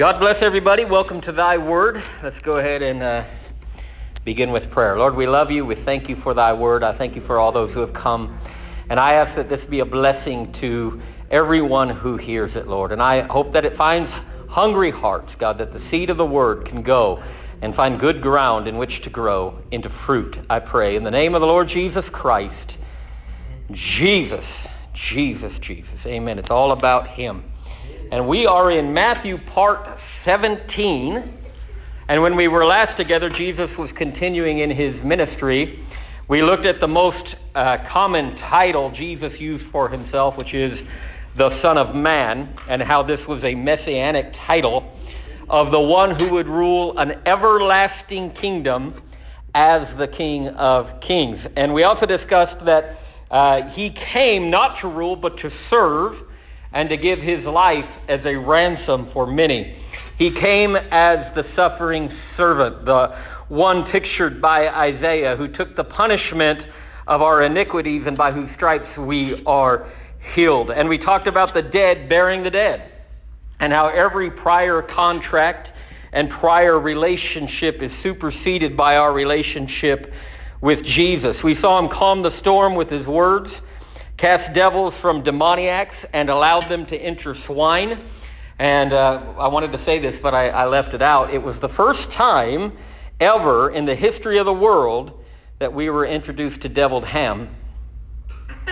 God bless everybody. Welcome to Thy Word. Let's go ahead and uh, begin with prayer. Lord, we love you. We thank you for Thy Word. I thank you for all those who have come. And I ask that this be a blessing to everyone who hears it, Lord. And I hope that it finds hungry hearts, God, that the seed of the Word can go and find good ground in which to grow into fruit, I pray. In the name of the Lord Jesus Christ. Jesus, Jesus, Jesus. Amen. It's all about Him. And we are in Matthew part 17. And when we were last together, Jesus was continuing in his ministry. We looked at the most uh, common title Jesus used for himself, which is the Son of Man, and how this was a messianic title of the one who would rule an everlasting kingdom as the King of Kings. And we also discussed that uh, he came not to rule, but to serve and to give his life as a ransom for many. He came as the suffering servant, the one pictured by Isaiah, who took the punishment of our iniquities and by whose stripes we are healed. And we talked about the dead bearing the dead and how every prior contract and prior relationship is superseded by our relationship with Jesus. We saw him calm the storm with his words cast devils from demoniacs and allowed them to enter swine. And uh, I wanted to say this, but I, I left it out. It was the first time ever in the history of the world that we were introduced to deviled ham.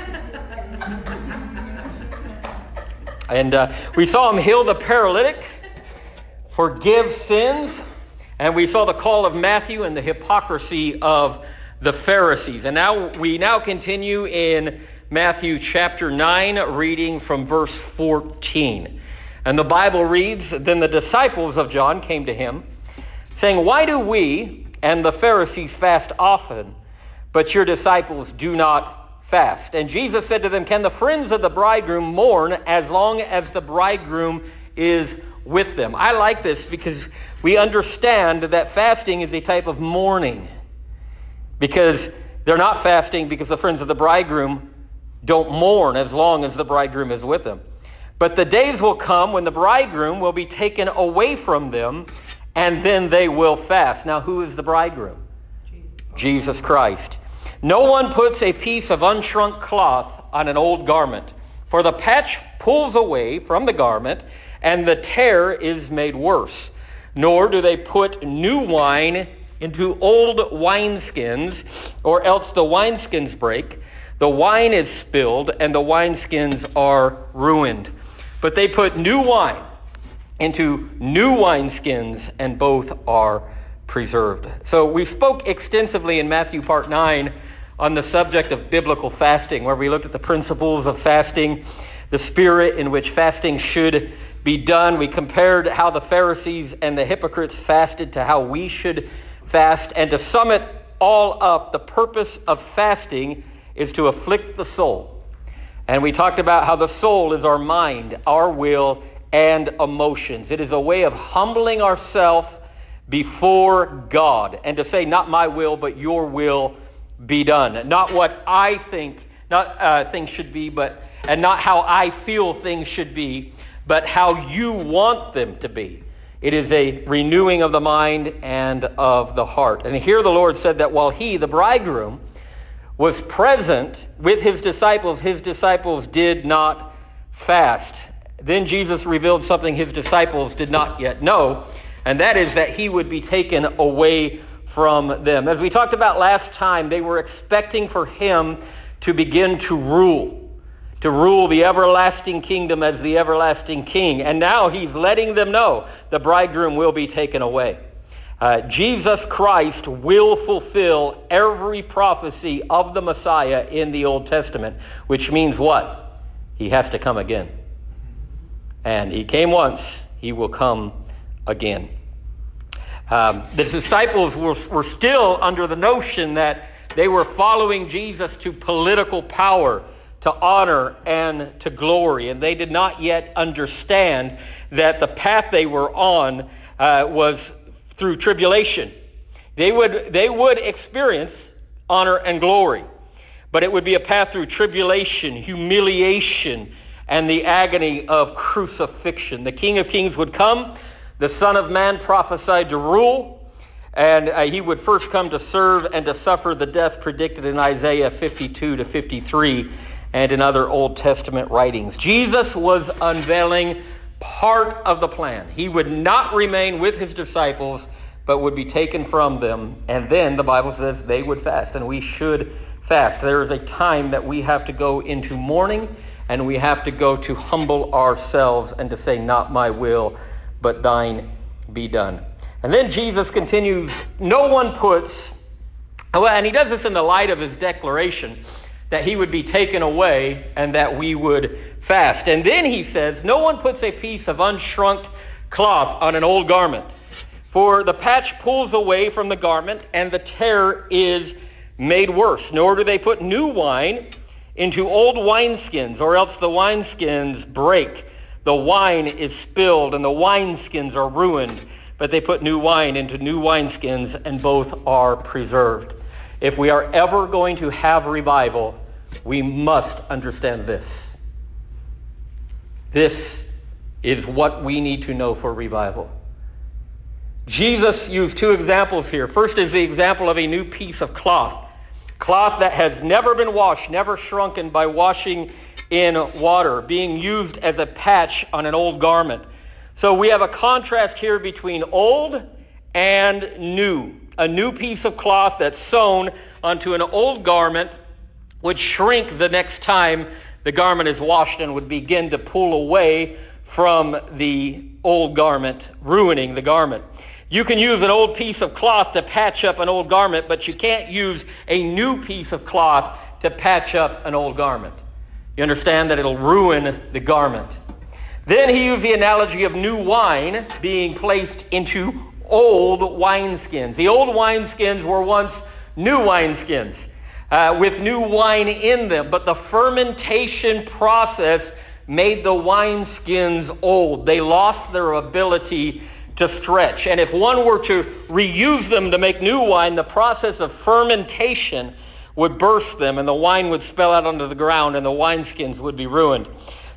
and uh, we saw him heal the paralytic, forgive sins, and we saw the call of Matthew and the hypocrisy of the Pharisees. And now we now continue in Matthew chapter 9, reading from verse 14. And the Bible reads, Then the disciples of John came to him, saying, Why do we and the Pharisees fast often, but your disciples do not fast? And Jesus said to them, Can the friends of the bridegroom mourn as long as the bridegroom is with them? I like this because we understand that fasting is a type of mourning. Because they're not fasting because the friends of the bridegroom don't mourn as long as the bridegroom is with them. But the days will come when the bridegroom will be taken away from them, and then they will fast. Now, who is the bridegroom? Jesus, Jesus Christ. No one puts a piece of unshrunk cloth on an old garment, for the patch pulls away from the garment, and the tear is made worse. Nor do they put new wine into old wineskins, or else the wineskins break the wine is spilled and the wineskins are ruined. But they put new wine into new wineskins and both are preserved. So we spoke extensively in Matthew part 9 on the subject of biblical fasting, where we looked at the principles of fasting, the spirit in which fasting should be done. We compared how the Pharisees and the hypocrites fasted to how we should fast. And to sum it all up, the purpose of fasting is to afflict the soul. And we talked about how the soul is our mind, our will, and emotions. It is a way of humbling ourselves before God and to say, not my will, but your will be done. Not what I think, not uh, things should be, but and not how I feel things should be, but how you want them to be. It is a renewing of the mind and of the heart. And here the Lord said that while he, the bridegroom, was present with his disciples, his disciples did not fast. Then Jesus revealed something his disciples did not yet know, and that is that he would be taken away from them. As we talked about last time, they were expecting for him to begin to rule, to rule the everlasting kingdom as the everlasting king. And now he's letting them know the bridegroom will be taken away. Uh, Jesus Christ will fulfill every prophecy of the Messiah in the Old Testament, which means what? He has to come again. And he came once, he will come again. Um, the disciples were, were still under the notion that they were following Jesus to political power, to honor, and to glory. And they did not yet understand that the path they were on uh, was through tribulation. They would, they would experience honor and glory, but it would be a path through tribulation, humiliation, and the agony of crucifixion. The King of Kings would come, The Son of Man prophesied to rule, and uh, he would first come to serve and to suffer the death predicted in Isaiah 52 to 53 and in other Old Testament writings. Jesus was unveiling part of the plan. He would not remain with his disciples, but would be taken from them. And then the Bible says they would fast, and we should fast. There is a time that we have to go into mourning, and we have to go to humble ourselves and to say, not my will, but thine be done. And then Jesus continues, no one puts, and he does this in the light of his declaration that he would be taken away and that we would fast. And then he says, no one puts a piece of unshrunk cloth on an old garment, for the patch pulls away from the garment and the tear is made worse. Nor do they put new wine into old wineskins, or else the wineskins break. The wine is spilled and the wineskins are ruined. But they put new wine into new wineskins and both are preserved. If we are ever going to have revival, we must understand this. This is what we need to know for revival. Jesus used two examples here. First is the example of a new piece of cloth. Cloth that has never been washed, never shrunken by washing in water, being used as a patch on an old garment. So we have a contrast here between old and new a new piece of cloth that's sewn onto an old garment would shrink the next time the garment is washed and would begin to pull away from the old garment, ruining the garment. You can use an old piece of cloth to patch up an old garment, but you can't use a new piece of cloth to patch up an old garment. You understand that it'll ruin the garment. Then he used the analogy of new wine being placed into old wineskins. The old wineskins were once new wineskins uh, with new wine in them, but the fermentation process made the wineskins old. They lost their ability to stretch. And if one were to reuse them to make new wine, the process of fermentation would burst them and the wine would spill out onto the ground and the wineskins would be ruined.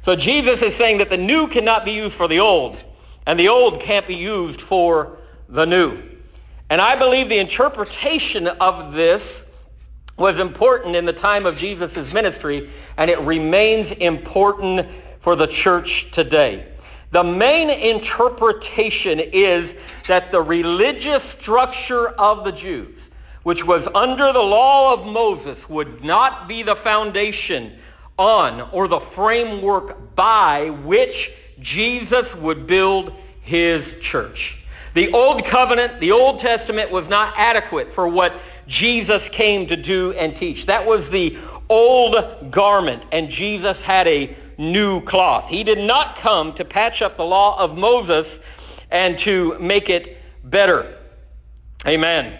So Jesus is saying that the new cannot be used for the old and the old can't be used for the new. And I believe the interpretation of this was important in the time of Jesus' ministry, and it remains important for the church today. The main interpretation is that the religious structure of the Jews, which was under the law of Moses, would not be the foundation on or the framework by which Jesus would build his church. The Old Covenant, the Old Testament was not adequate for what Jesus came to do and teach. That was the old garment, and Jesus had a new cloth. He did not come to patch up the law of Moses and to make it better. Amen.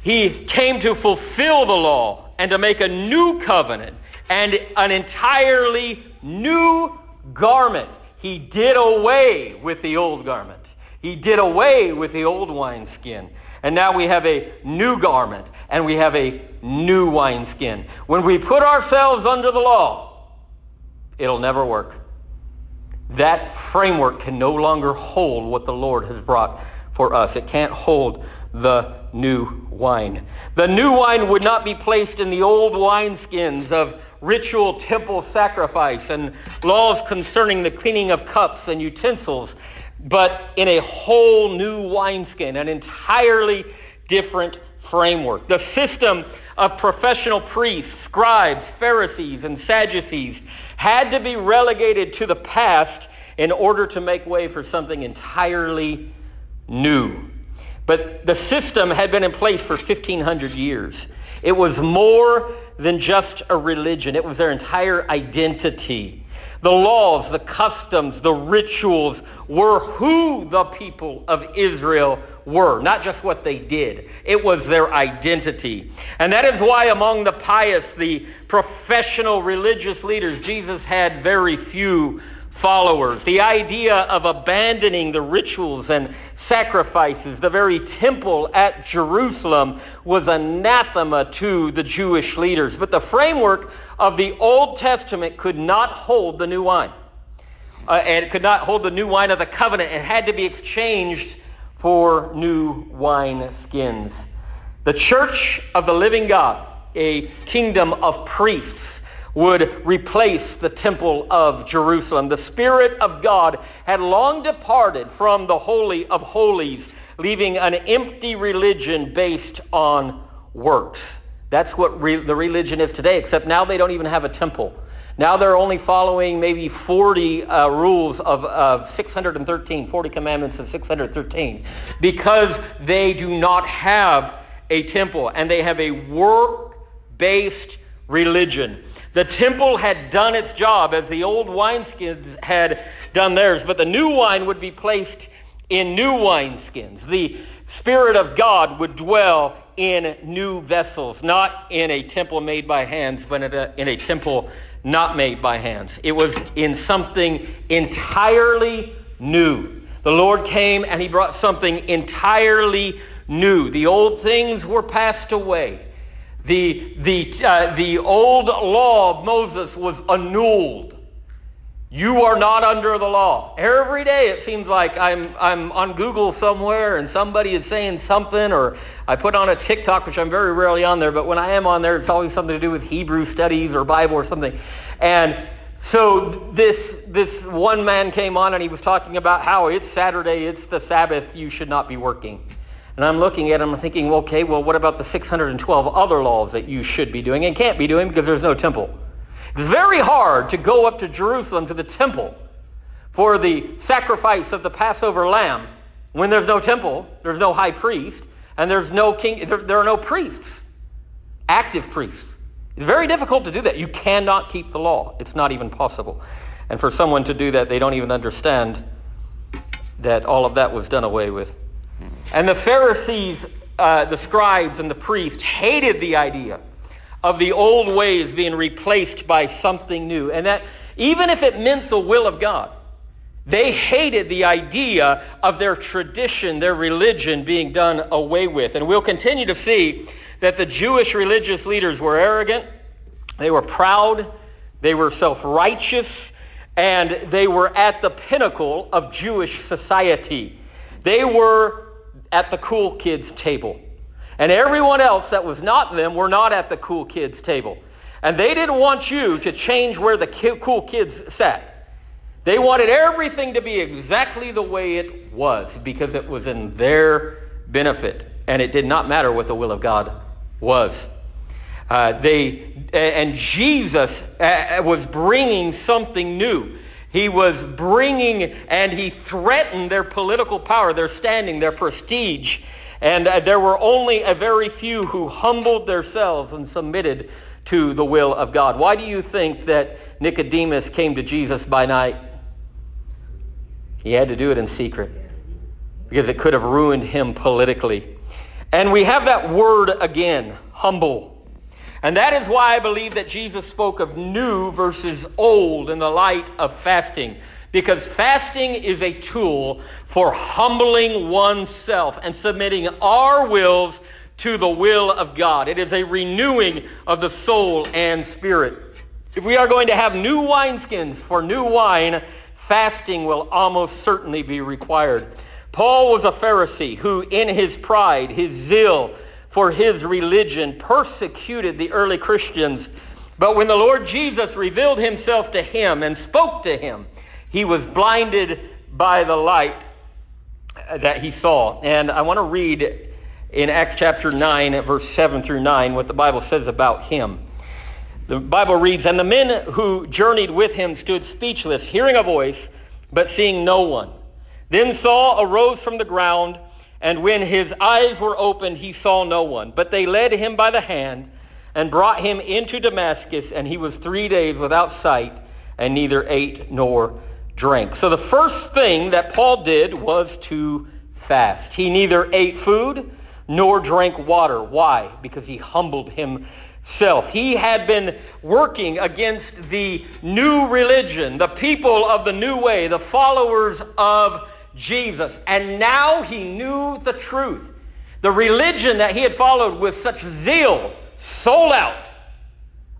He came to fulfill the law and to make a new covenant and an entirely new garment. He did away with the old garment. He did away with the old wineskin. And now we have a new garment and we have a new wineskin. When we put ourselves under the law, it'll never work. That framework can no longer hold what the Lord has brought for us. It can't hold the new wine. The new wine would not be placed in the old wineskins of ritual temple sacrifice and laws concerning the cleaning of cups and utensils but in a whole new wineskin, an entirely different framework. The system of professional priests, scribes, Pharisees, and Sadducees had to be relegated to the past in order to make way for something entirely new. But the system had been in place for 1,500 years. It was more than just a religion. It was their entire identity. The laws, the customs, the rituals were who the people of Israel were, not just what they did. It was their identity. And that is why among the pious, the professional religious leaders, Jesus had very few followers. The idea of abandoning the rituals and sacrifices, the very temple at Jerusalem, was anathema to the Jewish leaders. But the framework of the Old Testament could not hold the new wine. uh, and it could not hold the new wine of the covenant. It had to be exchanged for new wine skins. The church of the living God, a kingdom of priests, would replace the temple of Jerusalem. The Spirit of God had long departed from the Holy of Holies, leaving an empty religion based on works. That's what re- the religion is today, except now they don't even have a temple. Now they're only following maybe 40 uh, rules of, of 613, 40 commandments of 613, because they do not have a temple and they have a work-based religion. The temple had done its job as the old wineskins had done theirs, but the new wine would be placed in new wineskins. The Spirit of God would dwell in new vessels, not in a temple made by hands, but in a, in a temple not made by hands. It was in something entirely new. The Lord came and he brought something entirely new. The old things were passed away. The, the, uh, the old law of Moses was annulled. You are not under the law. Every day it seems like I'm, I'm on Google somewhere and somebody is saying something or I put on a TikTok, which I'm very rarely on there, but when I am on there, it's always something to do with Hebrew studies or Bible or something. And so this, this one man came on and he was talking about how it's Saturday, it's the Sabbath, you should not be working. And I'm looking at and thinking, well, okay, well, what about the 612 other laws that you should be doing and can't be doing because there's no temple? It's very hard to go up to Jerusalem to the temple for the sacrifice of the Passover lamb when there's no temple, there's no high priest, and there's no king, there, there are no priests, active priests. It's very difficult to do that. You cannot keep the law. It's not even possible. And for someone to do that, they don't even understand that all of that was done away with. And the Pharisees, uh, the scribes, and the priests hated the idea of the old ways being replaced by something new. And that even if it meant the will of God, they hated the idea of their tradition, their religion being done away with. And we'll continue to see that the Jewish religious leaders were arrogant, they were proud, they were self-righteous, and they were at the pinnacle of Jewish society. They were at the cool kids table. And everyone else that was not them were not at the cool kids table. And they didn't want you to change where the cool kids sat. They wanted everything to be exactly the way it was because it was in their benefit. And it did not matter what the will of God was. Uh, they and Jesus uh, was bringing something new. He was bringing and he threatened their political power, their standing, their prestige. And uh, there were only a very few who humbled themselves and submitted to the will of God. Why do you think that Nicodemus came to Jesus by night? He had to do it in secret because it could have ruined him politically. And we have that word again, humble. And that is why I believe that Jesus spoke of new versus old in the light of fasting. Because fasting is a tool for humbling oneself and submitting our wills to the will of God. It is a renewing of the soul and spirit. If we are going to have new wineskins for new wine, fasting will almost certainly be required. Paul was a Pharisee who, in his pride, his zeal for his religion, persecuted the early Christians. But when the Lord Jesus revealed himself to him and spoke to him, he was blinded by the light that he saw. And I want to read in Acts chapter 9, verse 7 through 9, what the Bible says about him. The Bible reads, And the men who journeyed with him stood speechless, hearing a voice, but seeing no one. Then Saul arose from the ground, and when his eyes were opened, he saw no one. But they led him by the hand and brought him into Damascus, and he was three days without sight, and neither ate nor drank. So the first thing that Paul did was to fast. He neither ate food nor drank water. Why? Because he humbled himself. He had been working against the new religion, the people of the new way, the followers of Jesus. And now he knew the truth. The religion that he had followed with such zeal sold out.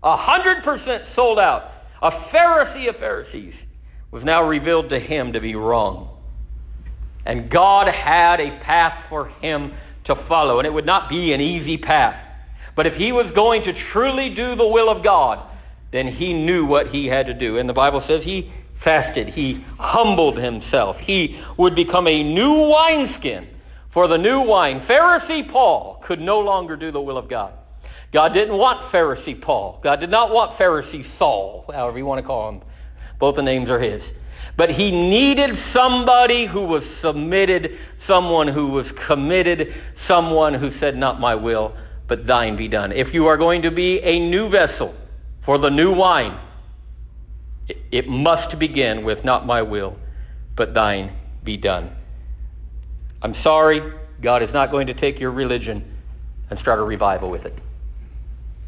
A hundred percent sold out. A Pharisee of Pharisees was now revealed to him to be wrong. And God had a path for him to follow, and it would not be an easy path. But if he was going to truly do the will of God, then he knew what he had to do. And the Bible says he fasted. He humbled himself. He would become a new wineskin for the new wine. Pharisee Paul could no longer do the will of God. God didn't want Pharisee Paul. God did not want Pharisee Saul, however you want to call him. Both the names are his. But he needed somebody who was submitted, someone who was committed, someone who said, not my will, but thine be done. If you are going to be a new vessel for the new wine, it must begin with not my will, but thine be done. I'm sorry, God is not going to take your religion and start a revival with it.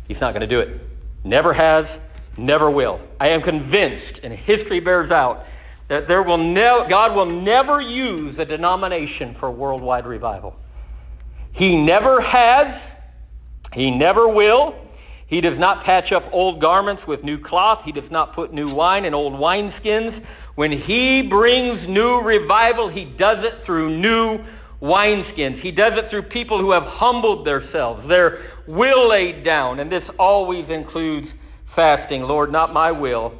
He's not going to do it. Never has, never will. I am convinced, and history bears out, that there will ne- God will never use a denomination for worldwide revival. He never has, he never will. He does not patch up old garments with new cloth. He does not put new wine in old wineskins. When he brings new revival, he does it through new wineskins. He does it through people who have humbled themselves, their will laid down. And this always includes fasting. Lord, not my will,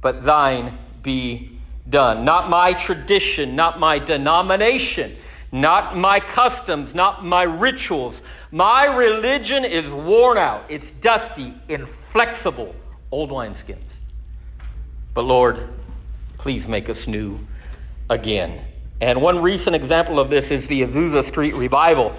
but thine be done. Not my tradition, not my denomination, not my customs, not my rituals. My religion is worn out. It's dusty, inflexible, old wineskins. But Lord, please make us new again. And one recent example of this is the Azusa Street Revival.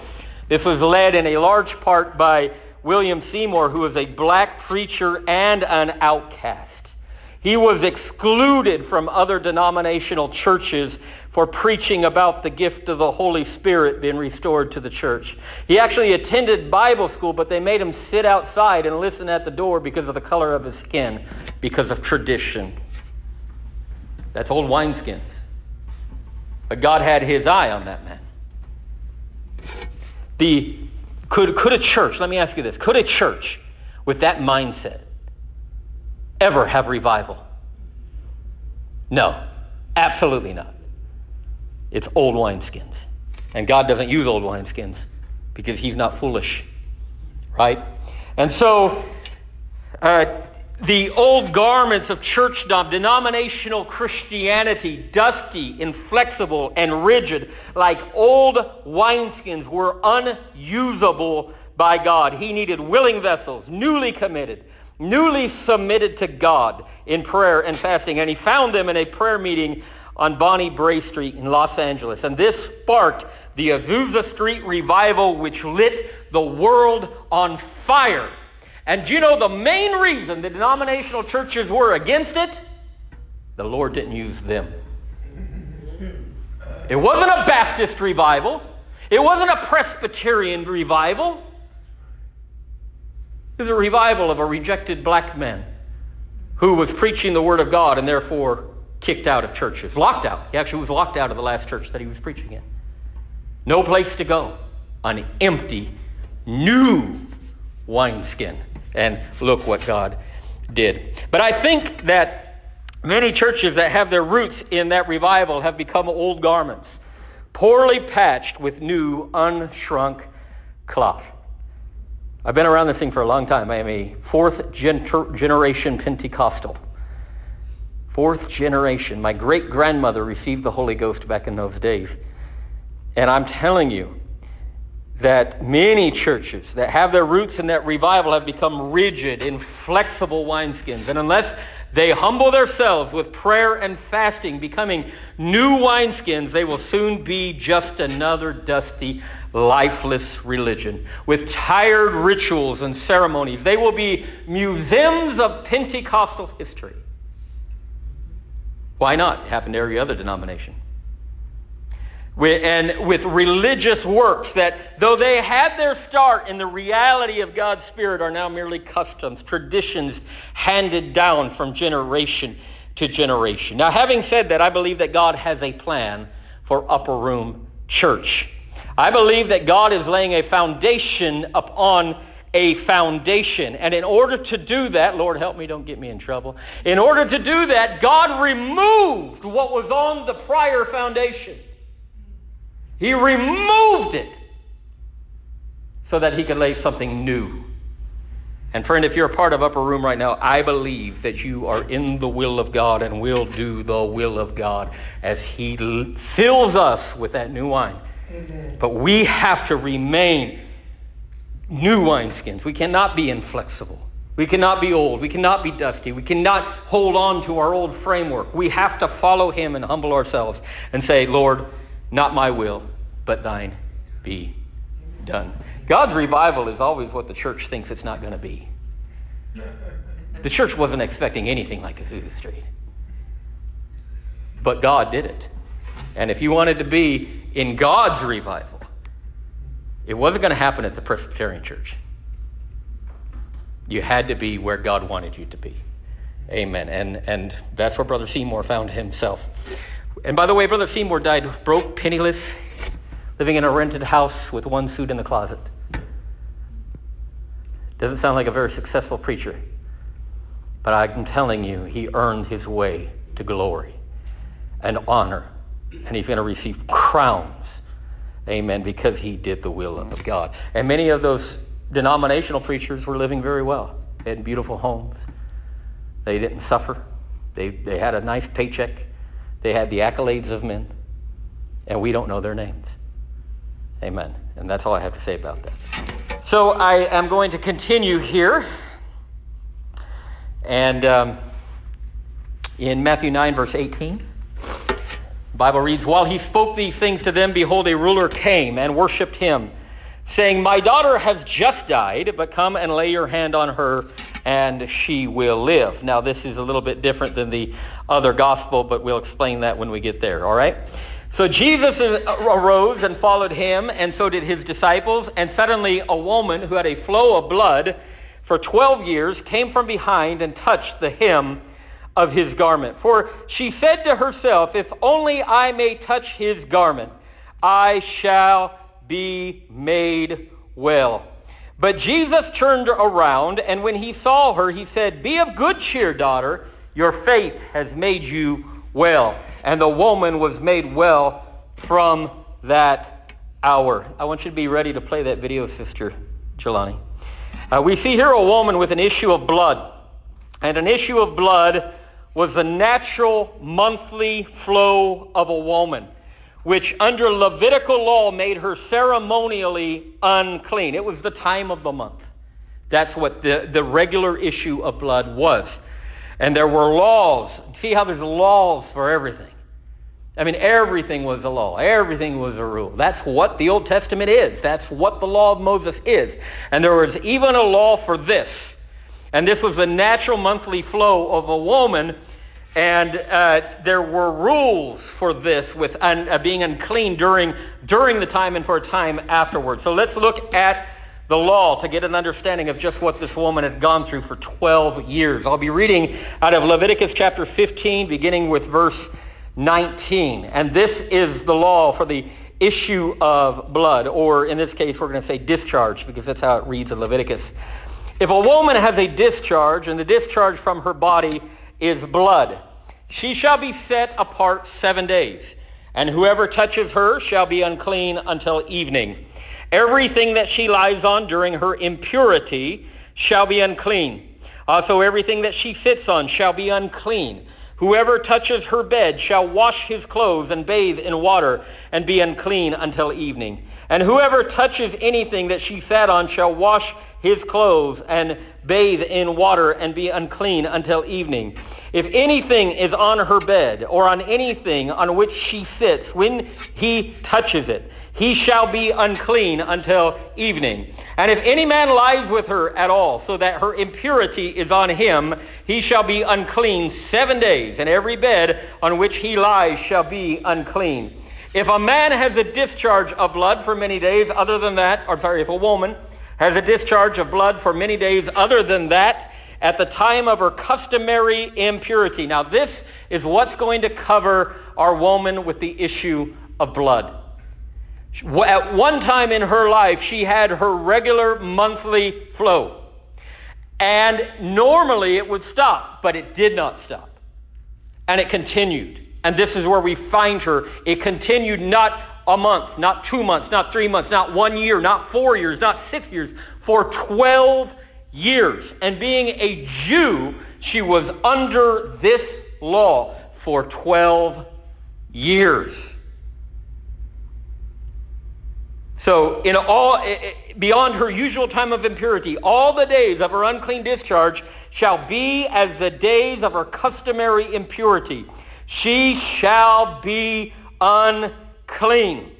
This was led in a large part by William Seymour, who was a black preacher and an outcast. He was excluded from other denominational churches for preaching about the gift of the Holy Spirit being restored to the church. He actually attended Bible school, but they made him sit outside and listen at the door because of the color of his skin, because of tradition. That's old wineskins. But God had his eye on that man. The, could, could a church, let me ask you this, could a church with that mindset ever have revival? No, absolutely not. It's old wineskins. And God doesn't use old wineskins because he's not foolish. Right? And so uh, the old garments of churchdom, denominational Christianity, dusty, inflexible, and rigid, like old wineskins, were unusable by God. He needed willing vessels, newly committed, newly submitted to God in prayer and fasting. And he found them in a prayer meeting on Bonnie Brae Street in Los Angeles. And this sparked the Azusa Street revival, which lit the world on fire. And you know the main reason the denominational churches were against it? The Lord didn't use them. It wasn't a Baptist revival. It wasn't a Presbyterian revival. It was a revival of a rejected black man who was preaching the Word of God and therefore kicked out of churches. Locked out. He actually was locked out of the last church that he was preaching in. No place to go. An empty, new wineskin. And look what God did. But I think that many churches that have their roots in that revival have become old garments, poorly patched with new, unshrunk cloth. I've been around this thing for a long time. I am a fourth generation Pentecostal. Fourth generation. My great grandmother received the Holy Ghost back in those days. And I'm telling you that many churches that have their roots in that revival have become rigid, inflexible wineskins. And unless they humble themselves with prayer and fasting, becoming new wineskins, they will soon be just another dusty lifeless religion with tired rituals and ceremonies. They will be museums of Pentecostal history. Why not? It happened to every other denomination. And with religious works that, though they had their start in the reality of God's Spirit, are now merely customs, traditions handed down from generation to generation. Now, having said that, I believe that God has a plan for Upper Room Church. I believe that God is laying a foundation upon a foundation. And in order to do that, Lord help me, don't get me in trouble. In order to do that, God removed what was on the prior foundation. He removed it so that he could lay something new. And friend, if you're a part of Upper Room right now, I believe that you are in the will of God and will do the will of God as he fills us with that new wine. Amen. But we have to remain new wineskins. We cannot be inflexible. We cannot be old. We cannot be dusty. We cannot hold on to our old framework. We have to follow him and humble ourselves and say, Lord, not my will, but thine be done. God's revival is always what the church thinks it's not going to be. The church wasn't expecting anything like Azusa Street. But God did it. And if you wanted to be in God's revival, it wasn't going to happen at the Presbyterian Church. You had to be where God wanted you to be. Amen. And, and that's where Brother Seymour found himself. And by the way, Brother Seymour died broke, penniless, living in a rented house with one suit in the closet. Doesn't sound like a very successful preacher. But I'm telling you, he earned his way to glory and honor. And he's going to receive crowns. Amen. Because he did the will of God. And many of those denominational preachers were living very well. They had beautiful homes. They didn't suffer. They, they had a nice paycheck. They had the accolades of men. And we don't know their names. Amen. And that's all I have to say about that. So I am going to continue here. And um, in Matthew 9, verse 18, the Bible reads, While he spoke these things to them, behold, a ruler came and worshipped him, saying, My daughter has just died, but come and lay your hand on her, and she will live. Now, this is a little bit different than the other gospel, but we'll explain that when we get there, all right? So Jesus arose and followed him, and so did his disciples. And suddenly a woman who had a flow of blood for 12 years came from behind and touched the hem of his garment. For she said to herself, If only I may touch his garment, I shall be made well. But Jesus turned around, and when he saw her, he said, Be of good cheer, daughter. Your faith has made you well and the woman was made well from that hour. I want you to be ready to play that video, Sister Jelani. Uh, we see here a woman with an issue of blood. And an issue of blood was the natural monthly flow of a woman, which under Levitical law made her ceremonially unclean. It was the time of the month. That's what the, the regular issue of blood was. And there were laws. See how there's laws for everything. I mean, everything was a law. Everything was a rule. That's what the Old Testament is. That's what the law of Moses is. And there was even a law for this. And this was the natural monthly flow of a woman. And uh, there were rules for this with un- uh, being unclean during, during the time and for a time afterwards. So let's look at the law to get an understanding of just what this woman had gone through for 12 years. I'll be reading out of Leviticus chapter 15, beginning with verse 19. And this is the law for the issue of blood, or in this case, we're going to say discharge, because that's how it reads in Leviticus. If a woman has a discharge, and the discharge from her body is blood, she shall be set apart seven days, and whoever touches her shall be unclean until evening. Everything that she lies on during her impurity shall be unclean. Also everything that she sits on shall be unclean. Whoever touches her bed shall wash his clothes and bathe in water and be unclean until evening. And whoever touches anything that she sat on shall wash his clothes and bathe in water and be unclean until evening. If anything is on her bed or on anything on which she sits, when he touches it, he shall be unclean until evening. And if any man lies with her at all, so that her impurity is on him, he shall be unclean seven days, and every bed on which he lies shall be unclean. If a man has a discharge of blood for many days other than that, or sorry, if a woman has a discharge of blood for many days other than that, at the time of her customary impurity. Now this is what's going to cover our woman with the issue of blood. At one time in her life, she had her regular monthly flow. And normally it would stop, but it did not stop. And it continued. And this is where we find her. It continued not a month, not two months, not three months, not one year, not four years, not six years, for 12 years. And being a Jew, she was under this law for 12 years. So, in all, eh, eh, beyond her usual time of impurity, all the days of her unclean discharge shall be as the days of her customary impurity. She shall be unclean.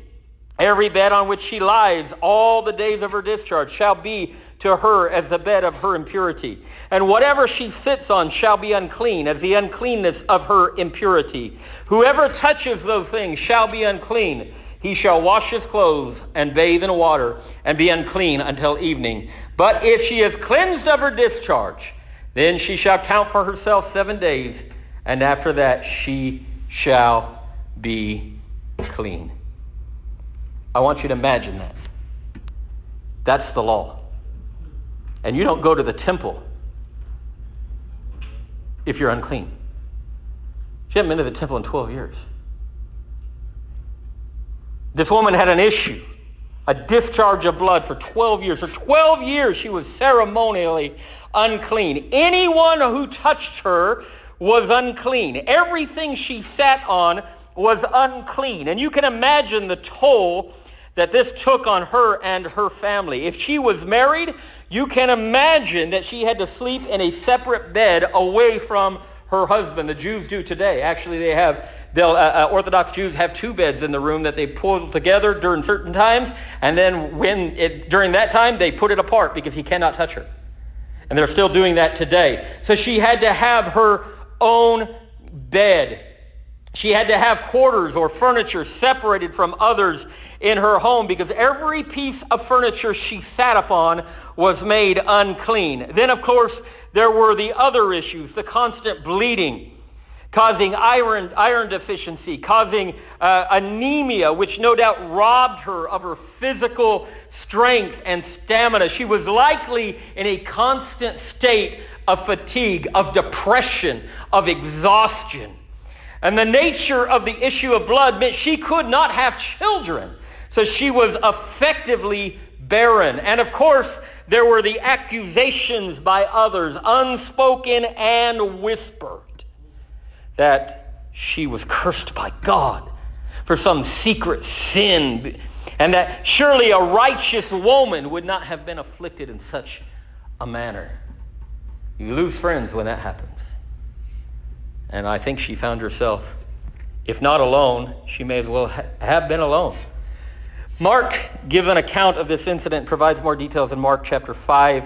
Every bed on which she lies all the days of her discharge shall be to her as the bed of her impurity. And whatever she sits on shall be unclean, as the uncleanness of her impurity. Whoever touches those things shall be unclean. He shall wash his clothes and bathe in water and be unclean until evening. But if she is cleansed of her discharge, then she shall count for herself seven days, and after that she shall be clean. I want you to imagine that. That's the law. And you don't go to the temple if you're unclean. She hadn't been to the temple in 12 years. This woman had an issue, a discharge of blood for 12 years. For 12 years she was ceremonially unclean. Anyone who touched her was unclean. Everything she sat on was unclean. And you can imagine the toll that this took on her and her family. If she was married, you can imagine that she had to sleep in a separate bed away from her husband. The Jews do today. Actually, they have They'll, uh, uh, Orthodox Jews have two beds in the room that they pull together during certain times, and then when it, during that time they put it apart because he cannot touch her. And they're still doing that today. So she had to have her own bed. She had to have quarters or furniture separated from others in her home because every piece of furniture she sat upon was made unclean. Then, of course, there were the other issues, the constant bleeding causing iron, iron deficiency, causing uh, anemia, which no doubt robbed her of her physical strength and stamina. She was likely in a constant state of fatigue, of depression, of exhaustion. And the nature of the issue of blood meant she could not have children. So she was effectively barren. And of course, there were the accusations by others, unspoken and whispered that she was cursed by God for some secret sin, and that surely a righteous woman would not have been afflicted in such a manner. You lose friends when that happens. And I think she found herself, if not alone, she may as well ha- have been alone. Mark gives an account of this incident, provides more details in Mark chapter 5,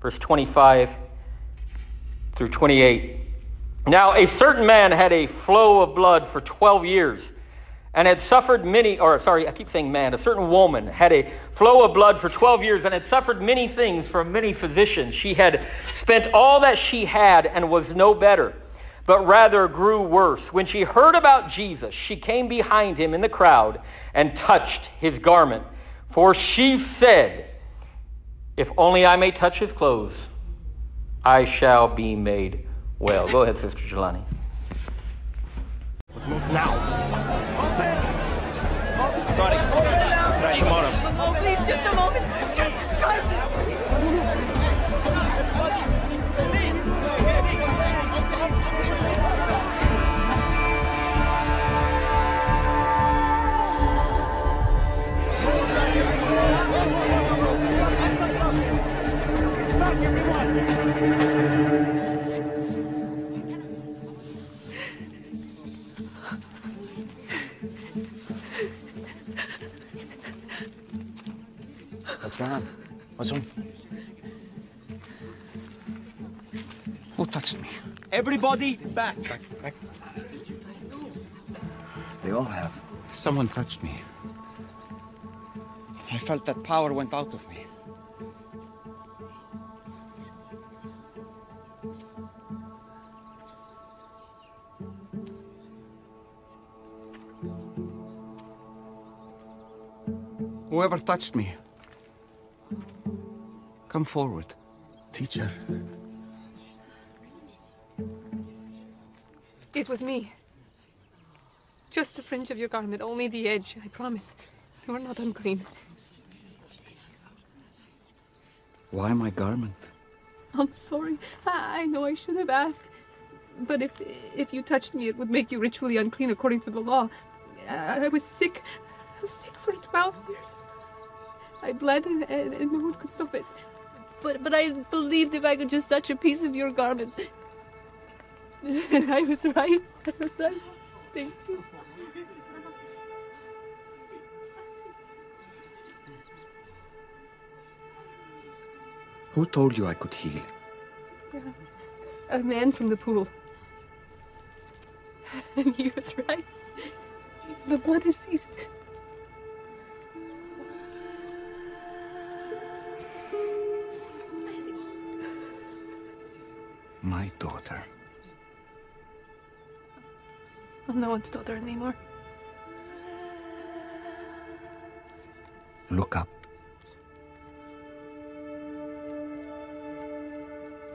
verse 25 through 28. Now, a certain man had a flow of blood for 12 years and had suffered many, or sorry, I keep saying man, a certain woman had a flow of blood for 12 years and had suffered many things from many physicians. She had spent all that she had and was no better, but rather grew worse. When she heard about Jesus, she came behind him in the crowd and touched his garment. For she said, if only I may touch his clothes, I shall be made well. Go ahead, Sister Jelani. Now. What's wrong? Who touched me? Everybody back. They all have. Someone touched me. I felt that power went out of me. Whoever touched me, come forward. Teacher, It was me. Just the fringe of your garment, only the edge, I promise. You are not unclean. Why my garment? I'm sorry. I, I know I should have asked. But if if you touched me, it would make you ritually unclean according to the law. I, I was sick. I was sick for 12 years. I bled and, and, and no one could stop it. But but I believed if I could just touch a piece of your garment. And I was right. I was right. Thank you. Who told you I could heal? A man from the pool. And he was right. The blood has ceased. My daughter. I'm no one's daughter anymore. Look up.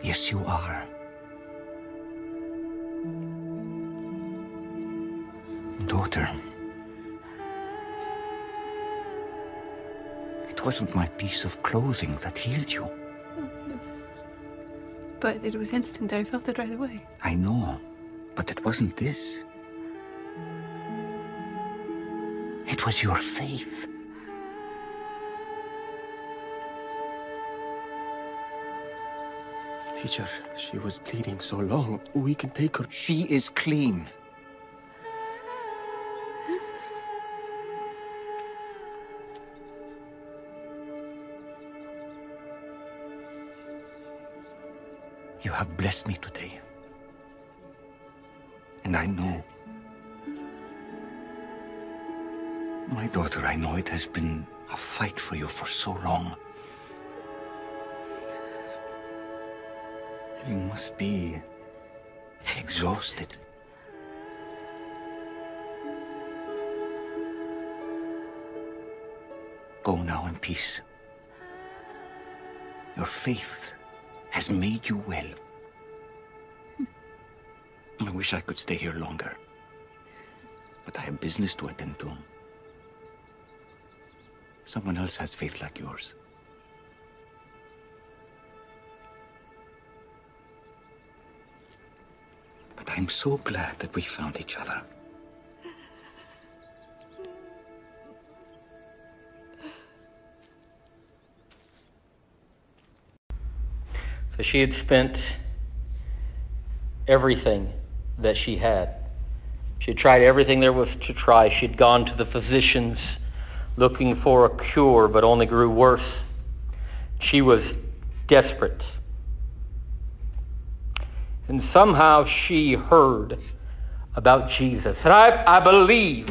Yes, you are. Daughter. It wasn't my piece of clothing that healed you. But it was instant. I felt it right away. I know, but it wasn't this. It was your faith. teacher, she was bleeding so long. We can take her. She is clean. Blessed me today. And I know. My daughter, I know it has been a fight for you for so long. You must be exhausted. Go now in peace. Your faith has made you well. I wish I could stay here longer. But I have business to attend to. Someone else has faith like yours. But I'm so glad that we found each other. So she had spent everything that she had. She had tried everything there was to try. She had gone to the physicians looking for a cure, but only grew worse. She was desperate. And somehow she heard about Jesus. And I, I believe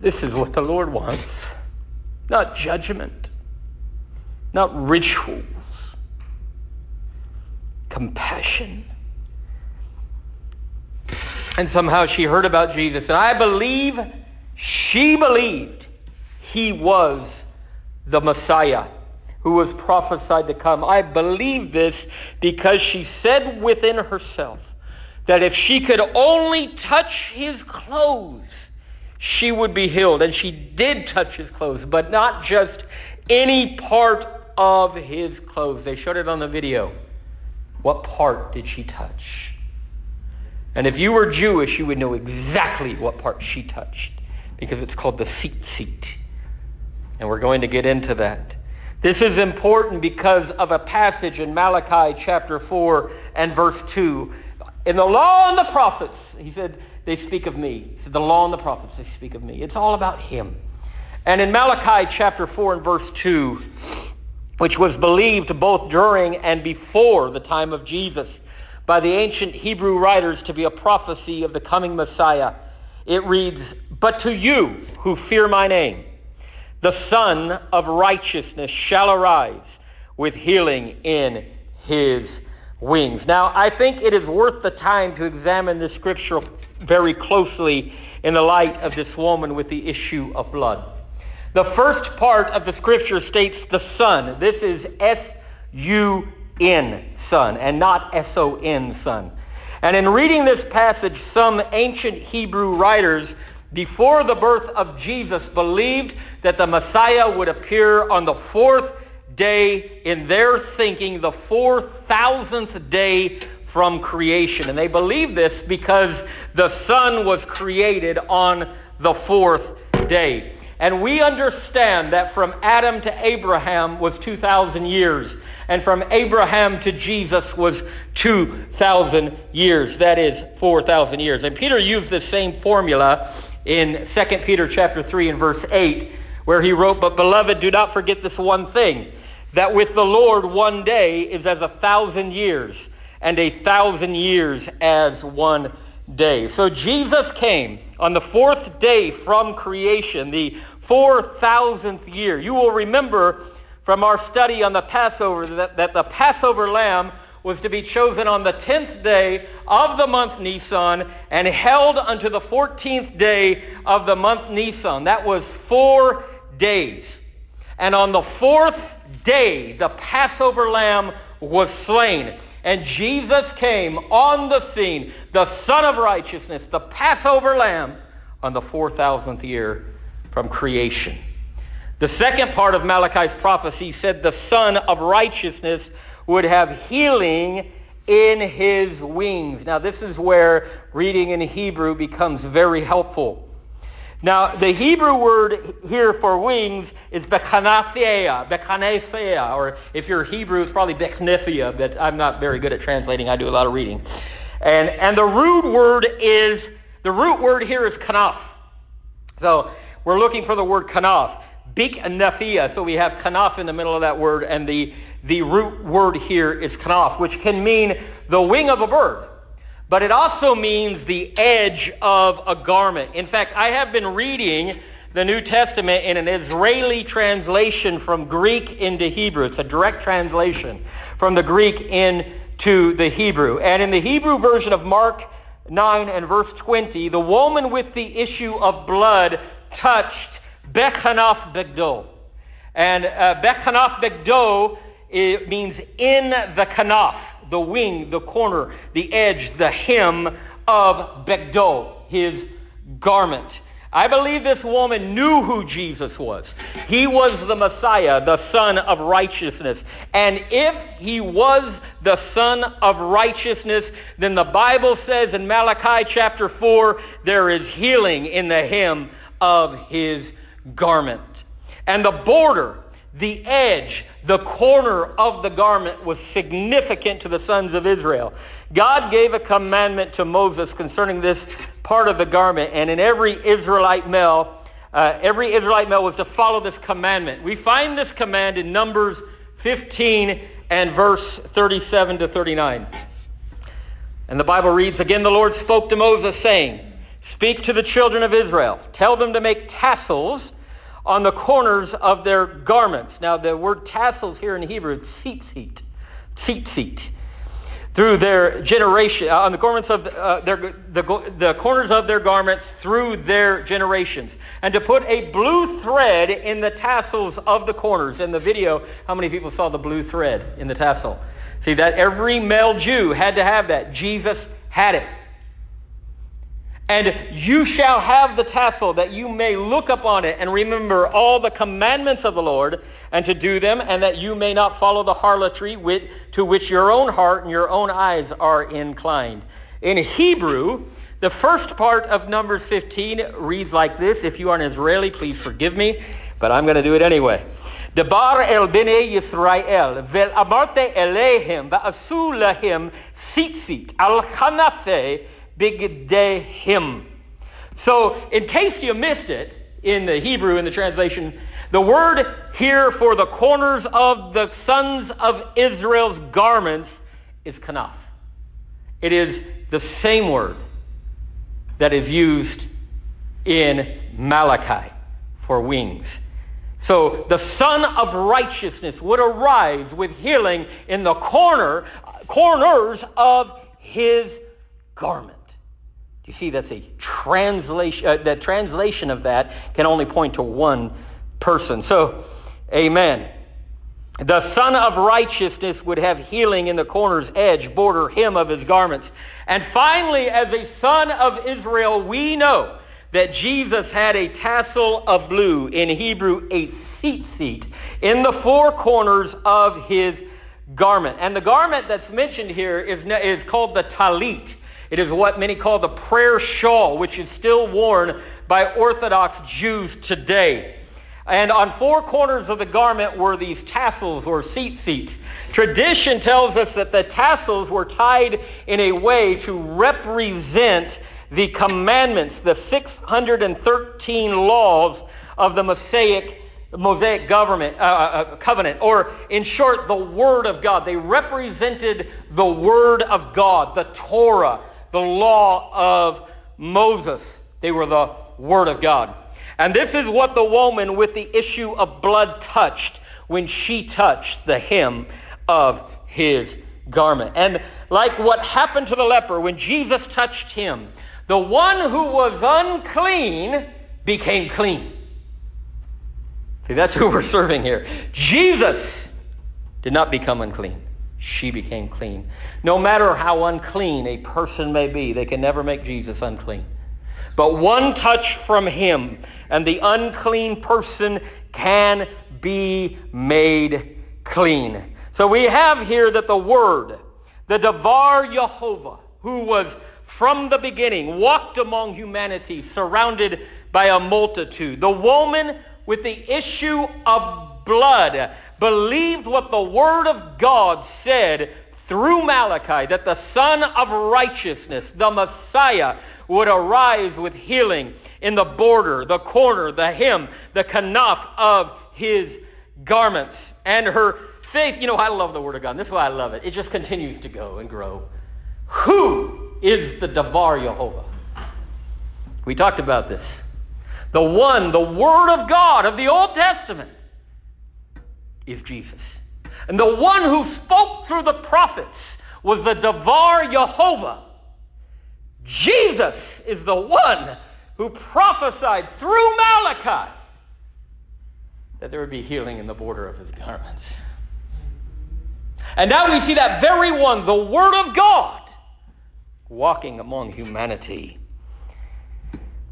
this is what the Lord wants. Not judgment, not rituals, compassion. And somehow she heard about Jesus. And I believe she believed he was the Messiah who was prophesied to come. I believe this because she said within herself that if she could only touch his clothes, she would be healed. And she did touch his clothes, but not just any part of his clothes. They showed it on the video. What part did she touch? And if you were Jewish, you would know exactly what part she touched because it's called the tzitzit. And we're going to get into that. This is important because of a passage in Malachi chapter 4 and verse 2. In the law and the prophets, he said, they speak of me. He said, the law and the prophets, they speak of me. It's all about him. And in Malachi chapter 4 and verse 2, which was believed both during and before the time of Jesus by the ancient Hebrew writers to be a prophecy of the coming Messiah, it reads, But to you who fear my name, the Sun of righteousness shall arise with healing in his wings. Now, I think it is worth the time to examine this scripture very closely in the light of this woman with the issue of blood. The first part of the scripture states the Son. This is S-U-N, Son, and not S-O-N, Son. And in reading this passage, some ancient Hebrew writers before the birth of Jesus believed that the Messiah would appear on the fourth day in their thinking, the 4,000th day from creation. And they believed this because the sun was created on the fourth day. And we understand that from Adam to Abraham was 2,000 years, and from Abraham to Jesus was 2,000 years. That is 4,000 years. And Peter used the same formula in 2 Peter chapter 3 and verse 8, where he wrote, But beloved, do not forget this one thing, that with the Lord one day is as a thousand years, and a thousand years as one day. So Jesus came on the fourth day from creation, the 4,000th year. You will remember from our study on the Passover that, that the Passover lamb was to be chosen on the 10th day of the month Nisan and held unto the 14th day of the month Nisan. That was four days. And on the fourth day, the Passover lamb was slain. And Jesus came on the scene, the Son of Righteousness, the Passover Lamb, on the 4,000th year from creation. The second part of Malachi's prophecy said the Son of Righteousness would have healing in his wings. Now this is where reading in Hebrew becomes very helpful. Now, the Hebrew word here for wings is bekanathea, bekanathea, or if you're Hebrew, it's probably beknithia, but I'm not very good at translating. I do a lot of reading. And, and the root word is, the root word here is kanaf. So we're looking for the word kanaf. Beknathia, so we have kanaf in the middle of that word, and the, the root word here is kanaf, which can mean the wing of a bird but it also means the edge of a garment. In fact, I have been reading the New Testament in an Israeli translation from Greek into Hebrew. It's a direct translation from the Greek into the Hebrew. And in the Hebrew version of Mark 9 and verse 20, the woman with the issue of blood touched Bechanaf Begdo. And uh, Bechanaf Begdo it means in the kanaf the wing, the corner, the edge, the hem of Begdo, his garment. I believe this woman knew who Jesus was. He was the Messiah, the Son of Righteousness. And if he was the Son of Righteousness, then the Bible says in Malachi chapter 4, there is healing in the hem of his garment. And the border, the edge, the corner of the garment was significant to the sons of Israel. God gave a commandment to Moses concerning this part of the garment, and in every Israelite male, uh, every Israelite male was to follow this commandment. We find this command in Numbers 15 and verse 37 to 39. And the Bible reads, Again the Lord spoke to Moses, saying, Speak to the children of Israel. Tell them to make tassels on the corners of their garments. Now, the word tassels here in Hebrew tzitzit, tzitzit. Through their generation, uh, on the garments of uh, their, the, the corners of their garments through their generations. And to put a blue thread in the tassels of the corners. In the video, how many people saw the blue thread in the tassel? See that every male Jew had to have that. Jesus had it. And you shall have the tassel that you may look upon it and remember all the commandments of the Lord and to do them, and that you may not follow the harlotry to which your own heart and your own eyes are inclined. In Hebrew, the first part of Numbers 15 reads like this. If you are an Israeli, please forgive me, but I'm going to do it anyway. דבר אל בני ישראל, ואמרת אליהם, ועשו להם ציצית על כנפי him. So, in case you missed it in the Hebrew, in the translation, the word here for the corners of the sons of Israel's garments is kanaf. It is the same word that is used in Malachi for wings. So the Son of Righteousness would arise with healing in the corner corners of his garment. You see, that's a translation. Uh, the translation of that can only point to one person. So, amen. The Son of Righteousness would have healing in the corner's edge, border, hem of his garments. And finally, as a son of Israel, we know that Jesus had a tassel of blue, in Hebrew, a tzitzit, in the four corners of his garment. And the garment that's mentioned here is, is called the talit. It is what many call the prayer shawl, which is still worn by Orthodox Jews today. And on four corners of the garment were these tassels or tzitzits. Tradition tells us that the tassels were tied in a way to represent the commandments, the 613 laws of the Mosaic Mosaic government, uh, uh, uh, covenant, or in short, the Word of God. They represented the Word of God, the Torah, the law of Moses. They were the Word of God. And this is what the woman with the issue of blood touched when she touched the hem of his garment. And like what happened to the leper when Jesus touched him, the one who was unclean became clean. See, that's who we're serving here. Jesus did not become unclean. She became clean. No matter how unclean a person may be, they can never make Jesus unclean. But one touch from him and the unclean person can be made clean. So we have here that the Word, the Devar Yehovah, who was from the beginning, walked among humanity, surrounded by a multitude. The woman with the issue of blood believed what the Word of God said through Malachi, that the Son of Righteousness, the Messiah, would arise with healing in the border, the corner, the hem, the kanaf of his garments. And her faith, you know, I love the Word of God. This is why I love it. It just continues to go and grow. Who is the Devar Yehovah? We talked about this. The one, the Word of God of the Old Testament is Jesus. And the one who spoke through the prophets was the Devar Yehovah. Jesus is the one who prophesied through Malachi that there would be healing in the border of his garments. And now we see that very one, the Word of God, walking among humanity.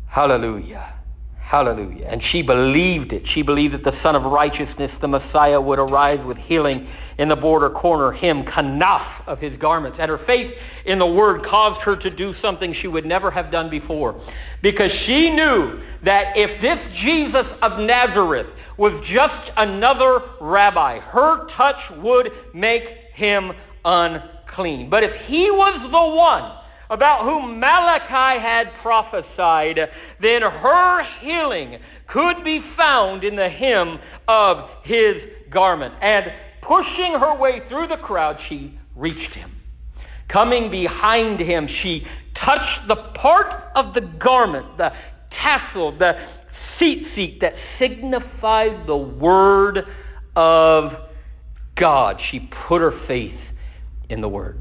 Hallelujah. Hallelujah. And she believed it. She believed that the Son of Righteousness, the Messiah, would arise with healing in the border corner, him, kanaf of his garments. And her faith in the Word caused her to do something she would never have done before. Because she knew that if this Jesus of Nazareth was just another rabbi, her touch would make him unclean. But if he was the one about whom Malachi had prophesied, then her healing could be found in the hem of his garment. And pushing her way through the crowd, she reached him. Coming behind him, she touched the part of the garment, the tassel, the tzitzit that signified the word of God. She put her faith in the word.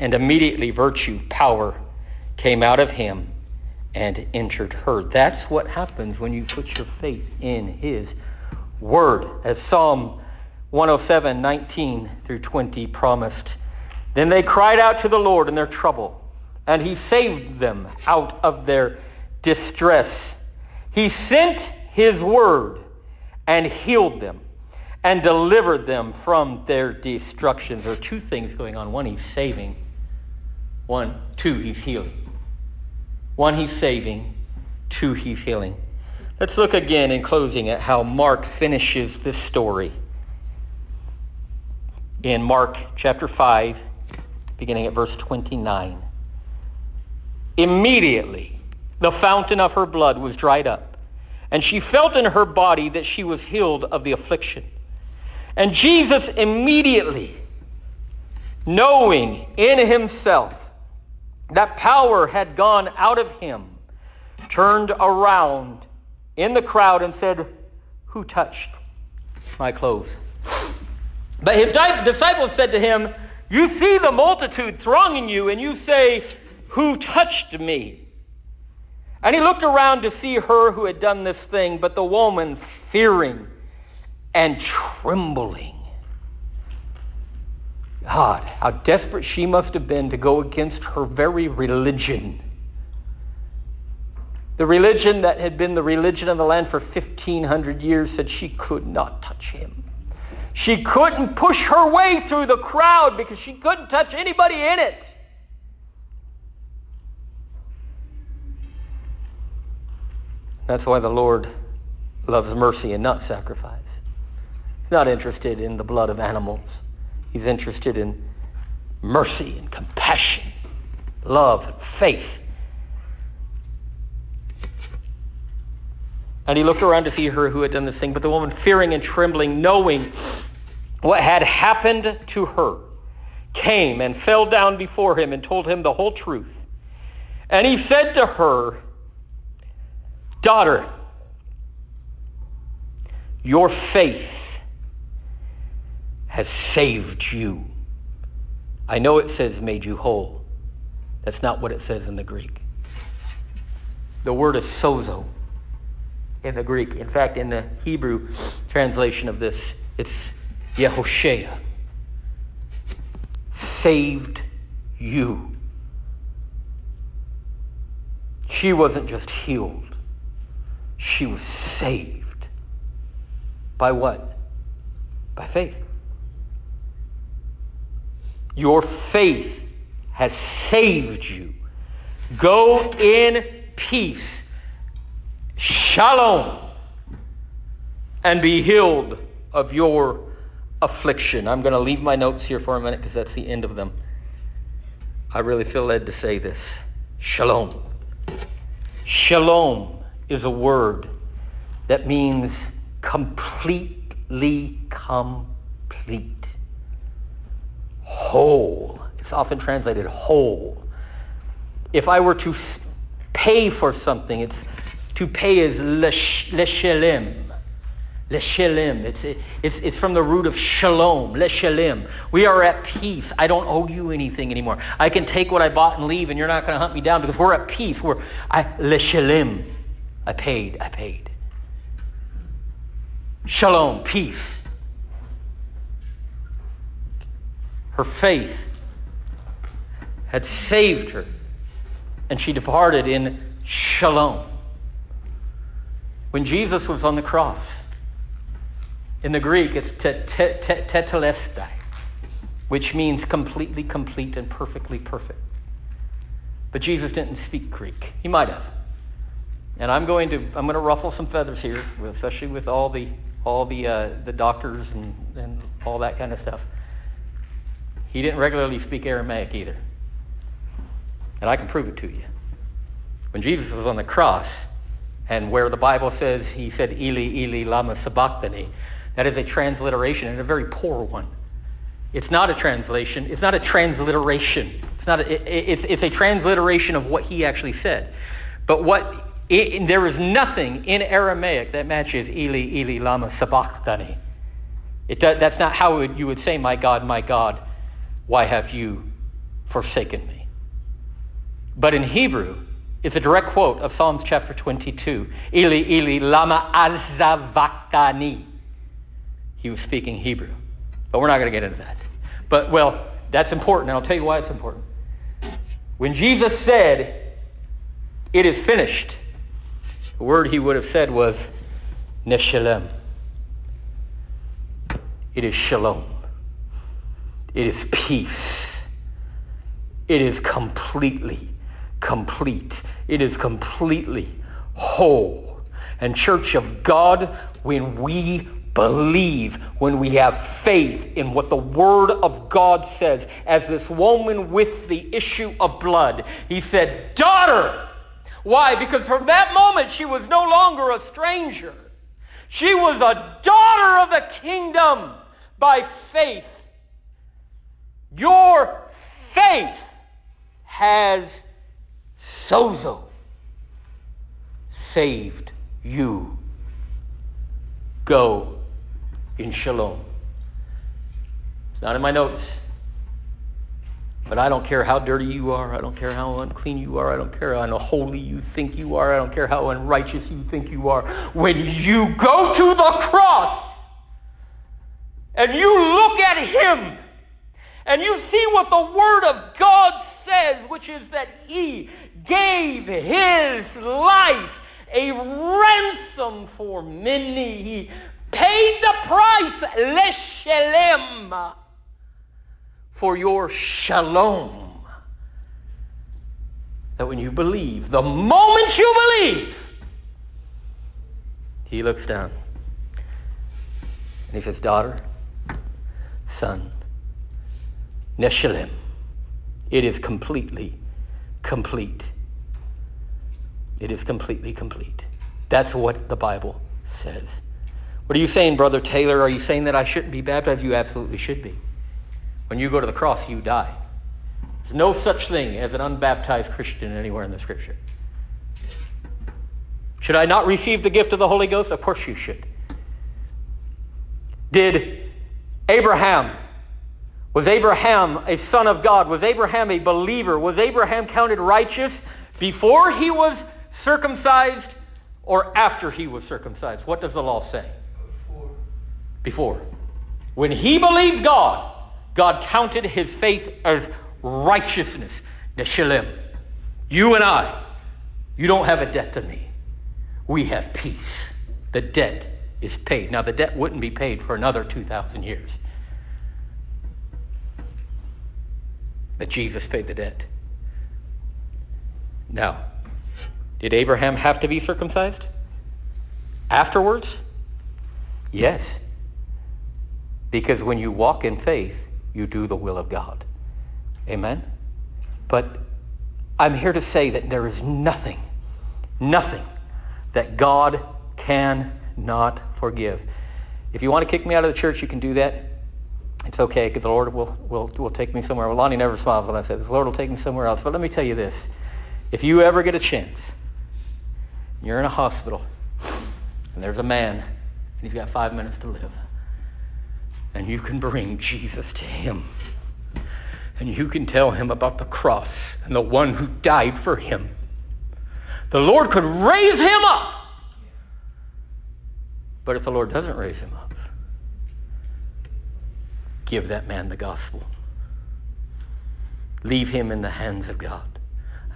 And immediately virtue, power came out of him and entered her. That's what happens when you put your faith in his word. As Psalm 107, 19 through 20 promised. Then they cried out to the Lord in their trouble, and he saved them out of their distress. He sent his word and healed them and delivered them from their destruction. There are two things going on. One, he's saving one, two, he's healing. One, he's saving. Two, he's healing. Let's look again in closing at how Mark finishes this story. In Mark chapter 5, beginning at verse 29. Immediately, the fountain of her blood was dried up, and she felt in her body that she was healed of the affliction. And Jesus immediately, knowing in himself that power had gone out of him, turned around in the crowd and said, Who touched my clothes? But his disciples said to him, You see the multitude thronging you, and you say, Who touched me? And he looked around to see her who had done this thing, but the woman, fearing and trembling, God, how desperate she must have been to go against her very religion. The religion that had been the religion of the land for 1,500 years said she could not touch him. She couldn't push her way through the crowd because she couldn't touch anybody in it. That's why the Lord loves mercy and not sacrifice. He's not interested in the blood of animals. He's interested in mercy and compassion, love and faith. And he looked around to see her who had done this thing, but the woman, fearing and trembling, knowing what had happened to her, came and fell down before him and told him the whole truth. And he said to her, Daughter, your faith has saved you. I know it says made you whole. That's not what it says in the Greek. The word is sozo in the Greek. In fact, in the Hebrew translation of this, it's Yehoshea. Saved you. She wasn't just healed. She was saved. By what? By faith. Your faith has saved you. Go in peace. Shalom. And be healed of your affliction. I'm going to leave my notes here for a minute because that's the end of them. I really feel led to say this. Shalom. Shalom is a word that means completely complete whole. It's often translated whole. If I were to pay for something, it's to pay is leshelim. Leshelim. It's, it's, it's from the root of shalom, leshelim. We are at peace. I don't owe you anything anymore. I can take what I bought and leave, and you're not going to hunt me down because we're at peace. We're I, leshelim. I paid. I paid. Shalom, peace. Her faith had saved her, and she departed in shalom. When Jesus was on the cross, in the Greek it's tetelestai, which means completely complete and perfectly perfect. But Jesus didn't speak Greek. He might have. And I'm going to I'm going to ruffle some feathers here, especially with all the all the uh, the doctors and, and all that kind of stuff. He didn't regularly speak Aramaic either. And I can prove it to you. When Jesus was on the cross, and where the Bible says he said, Eli, Eli, lama sabachthani, that is a transliteration, and a very poor one. It's not a translation. It's not a transliteration. It's not. A, it, it's it's a transliteration of what he actually said. But what it, there is nothing in Aramaic that matches Eli, Eli, lama sabachthani. It does, that's not how you would say, "My God, my God, why have you forsaken me? But in Hebrew, it's a direct quote of Psalms chapter 22. Eli, Eli, lama azavakani. He was speaking Hebrew. But we're not going to get into that. But, well, that's important, and I'll tell you why it's important. When Jesus said, it is finished, the word he would have said was, neshalem. It is shalom. It is peace. It is completely complete. It is completely whole. And church of God, when we believe, when we have faith in what the Word of God says, as this woman with the issue of blood, he said, daughter. Why? Because from that moment she was no longer a stranger. She was a daughter of the kingdom by faith. Your faith has sozo saved you. Go in shalom. It's not in my notes. But I don't care how dirty you are. I don't care how unclean you are. I don't care how unholy you think you are. I don't care how unrighteous you think you are. When you go to the cross and you look at him and you see what the Word of God says, which is that he gave his life a ransom for many. He paid the price, leshelem, for your shalom. That when you believe, the moment you believe, he looks down and he says, daughter, son, neshalem, it is completely complete. It is completely complete. That's what the Bible says. What are you saying, Brother Taylor? Are you saying that I shouldn't be baptized? You absolutely should be. When you go to the cross, you die. There's no such thing as an unbaptized Christian anywhere in the Scripture. Should I not receive the gift of the Holy Ghost? Of course you should. Did Abraham, was Abraham a son of God? Was Abraham a believer? Was Abraham counted righteous before he was circumcised or after he was circumcised? What does the law say? Before. Before. When he believed God, God counted his faith as righteousness. Neshalim. You and I, you don't have a debt to me. We have peace. The debt is paid. Now, the debt wouldn't be paid for another 2,000 years. But Jesus paid the debt. Now, did Abraham have to be circumcised? Afterwards? Yes. Because when you walk in faith, you do the will of God. Amen? But I'm here to say that there is nothing, nothing that God cannot forgive. If you want to kick me out of the church, you can do that. It's okay. The Lord will, will, will take me somewhere. Well, Lonnie never smiles when I say this. The Lord will take me somewhere else. But let me tell you this. If you ever get a chance, you're in a hospital, and there's a man, and he's got five minutes to live, and you can bring Jesus to him, and you can tell him about the cross and the one who died for him, the Lord could raise him up. But if the Lord doesn't raise him up, give that man the gospel. Leave him in the hands of God.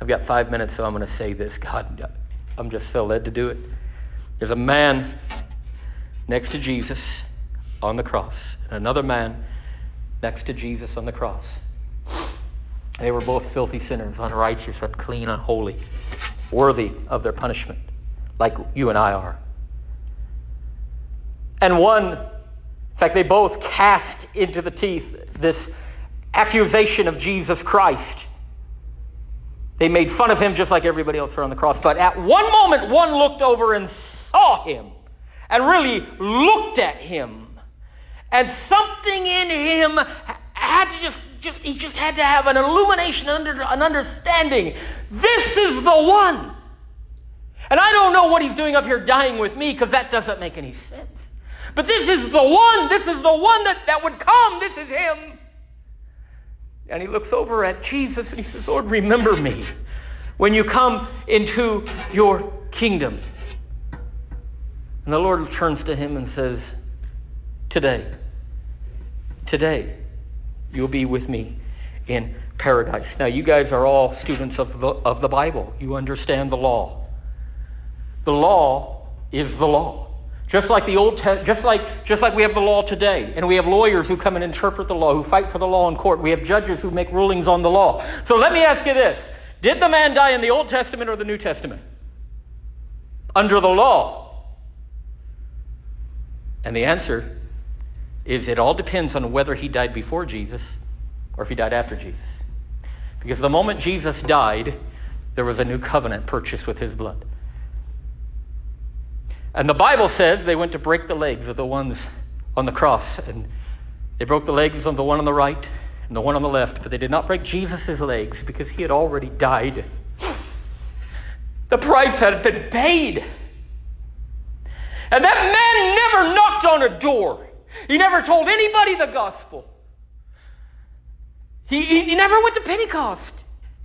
I've got five minutes, so I'm going to say this. God, I'm just so led to do it. There's a man next to Jesus on the cross, and another man next to Jesus on the cross. They were both filthy sinners, unrighteous, unclean, unholy, worthy of their punishment, like you and I are. And one, fact, they both cast into the teeth this accusation of Jesus Christ. They made fun of him just like everybody else on the cross. But at one moment, one looked over and saw him and really looked at him. And something in him had to just, just he just had to have an illumination, under, an understanding. This is the one. And I don't know what he's doing up here dying with me because that doesn't make any sense. But this is the one. This is the one that, that would come. This is him. And he looks over at Jesus and he says, Lord, remember me when you come into your kingdom. And the Lord turns to him and says, today, today, you'll be with me in paradise. Now, you guys are all students of the, of the Bible. You understand the law. The law is the law. Just like the old, just like just like we have the law today, and we have lawyers who come and interpret the law, who fight for the law in court. We have judges who make rulings on the law. So let me ask you this: Did the man die in the Old Testament or the New Testament? Under the law. And the answer is it all depends on whether he died before Jesus or if he died after Jesus. Because the moment Jesus died, there was a new covenant purchased with his blood. And the Bible says they went to break the legs of the ones on the cross. And they broke the legs of the one on the right and the one on the left. But they did not break Jesus' legs because he had already died. The price had been paid. And that man never knocked on a door. He never told anybody the gospel. He, he, he never went to Pentecost.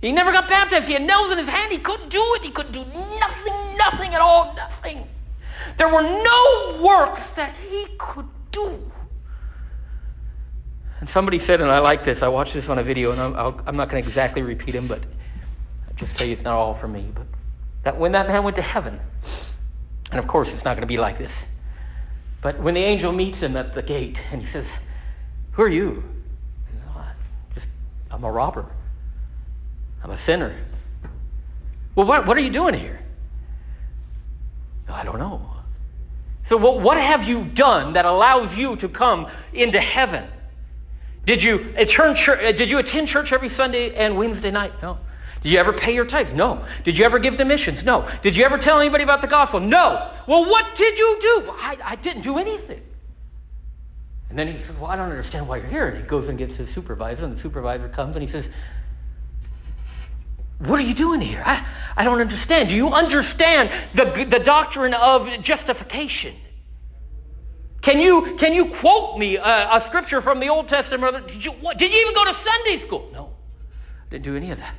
He never got baptized. He had nails in his hand. He couldn't do it. He couldn't do nothing, nothing at all, nothing. There were no works that he could do. And somebody said, and I like this, I watched this on a video, and I'm, I'm not going to exactly repeat him, but I'll just tell you it's not all for me, but that when that man went to heaven, and of course it's not going to be like this, but when the angel meets him at the gate, and he says, who are you? "Oh, just, I'm a robber. I'm a sinner. Well, what, what are you doing here? Oh, I don't know. So what, what have you done that allows you to come into heaven? Did you attend church, uh, did you attend church every Sunday and Wednesday night? No. Did you ever pay your tithes? No. Did you ever give to missions? No. Did you ever tell anybody about the gospel? No. Well, what did you do? I, I didn't do anything. And then he says, well, I don't understand why you're here. And he goes and gets his supervisor, and the supervisor comes and he says, what are you doing here? I, I don't understand. Do you understand the, the doctrine of justification? Can you, can you quote me a, a scripture from the Old Testament? Did you, what, did you even go to Sunday school? No, didn't do any of that.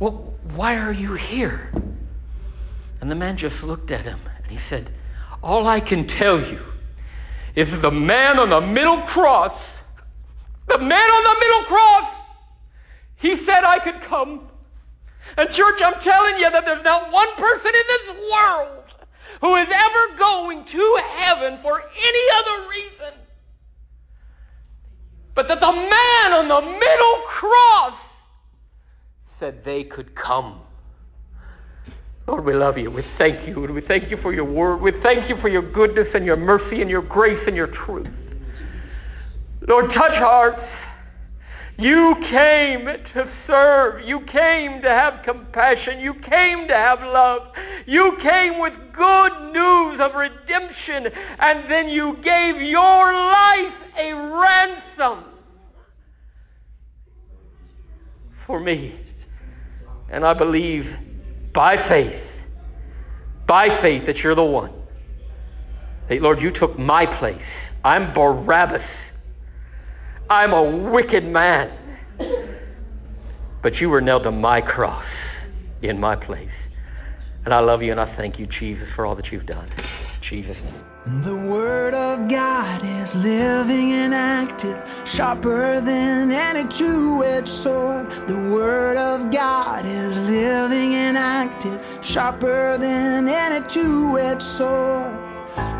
Well, why are you here? And the man just looked at him and he said, all I can tell you is the man on the middle cross, the man on the middle cross he said I could come. And church, I'm telling you that there's not one person in this world who is ever going to heaven for any other reason but that the man on the middle cross said they could come. Lord, we love you. We thank you. And we thank you for your word. We thank you for your goodness and your mercy and your grace and your truth. Lord, touch hearts. You came to serve. You came to have compassion. You came to have love. You came with good news of redemption. And then you gave your life a ransom for me. And I believe by faith, by faith that you're the one. That, Lord, you took my place. I'm Barabbas. I'm a wicked man. But you were nailed to my cross in my place. And I love you and I thank you, Jesus, for all that you've done. Jesus'. The Word of God is living and active, sharper than any two edged sword. The Word of God is living and active, sharper than any two edged sword,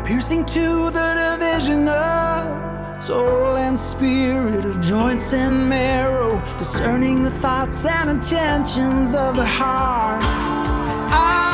piercing to the division of soul and spirit, of joints and marrow, discerning the thoughts and intentions of the heart. I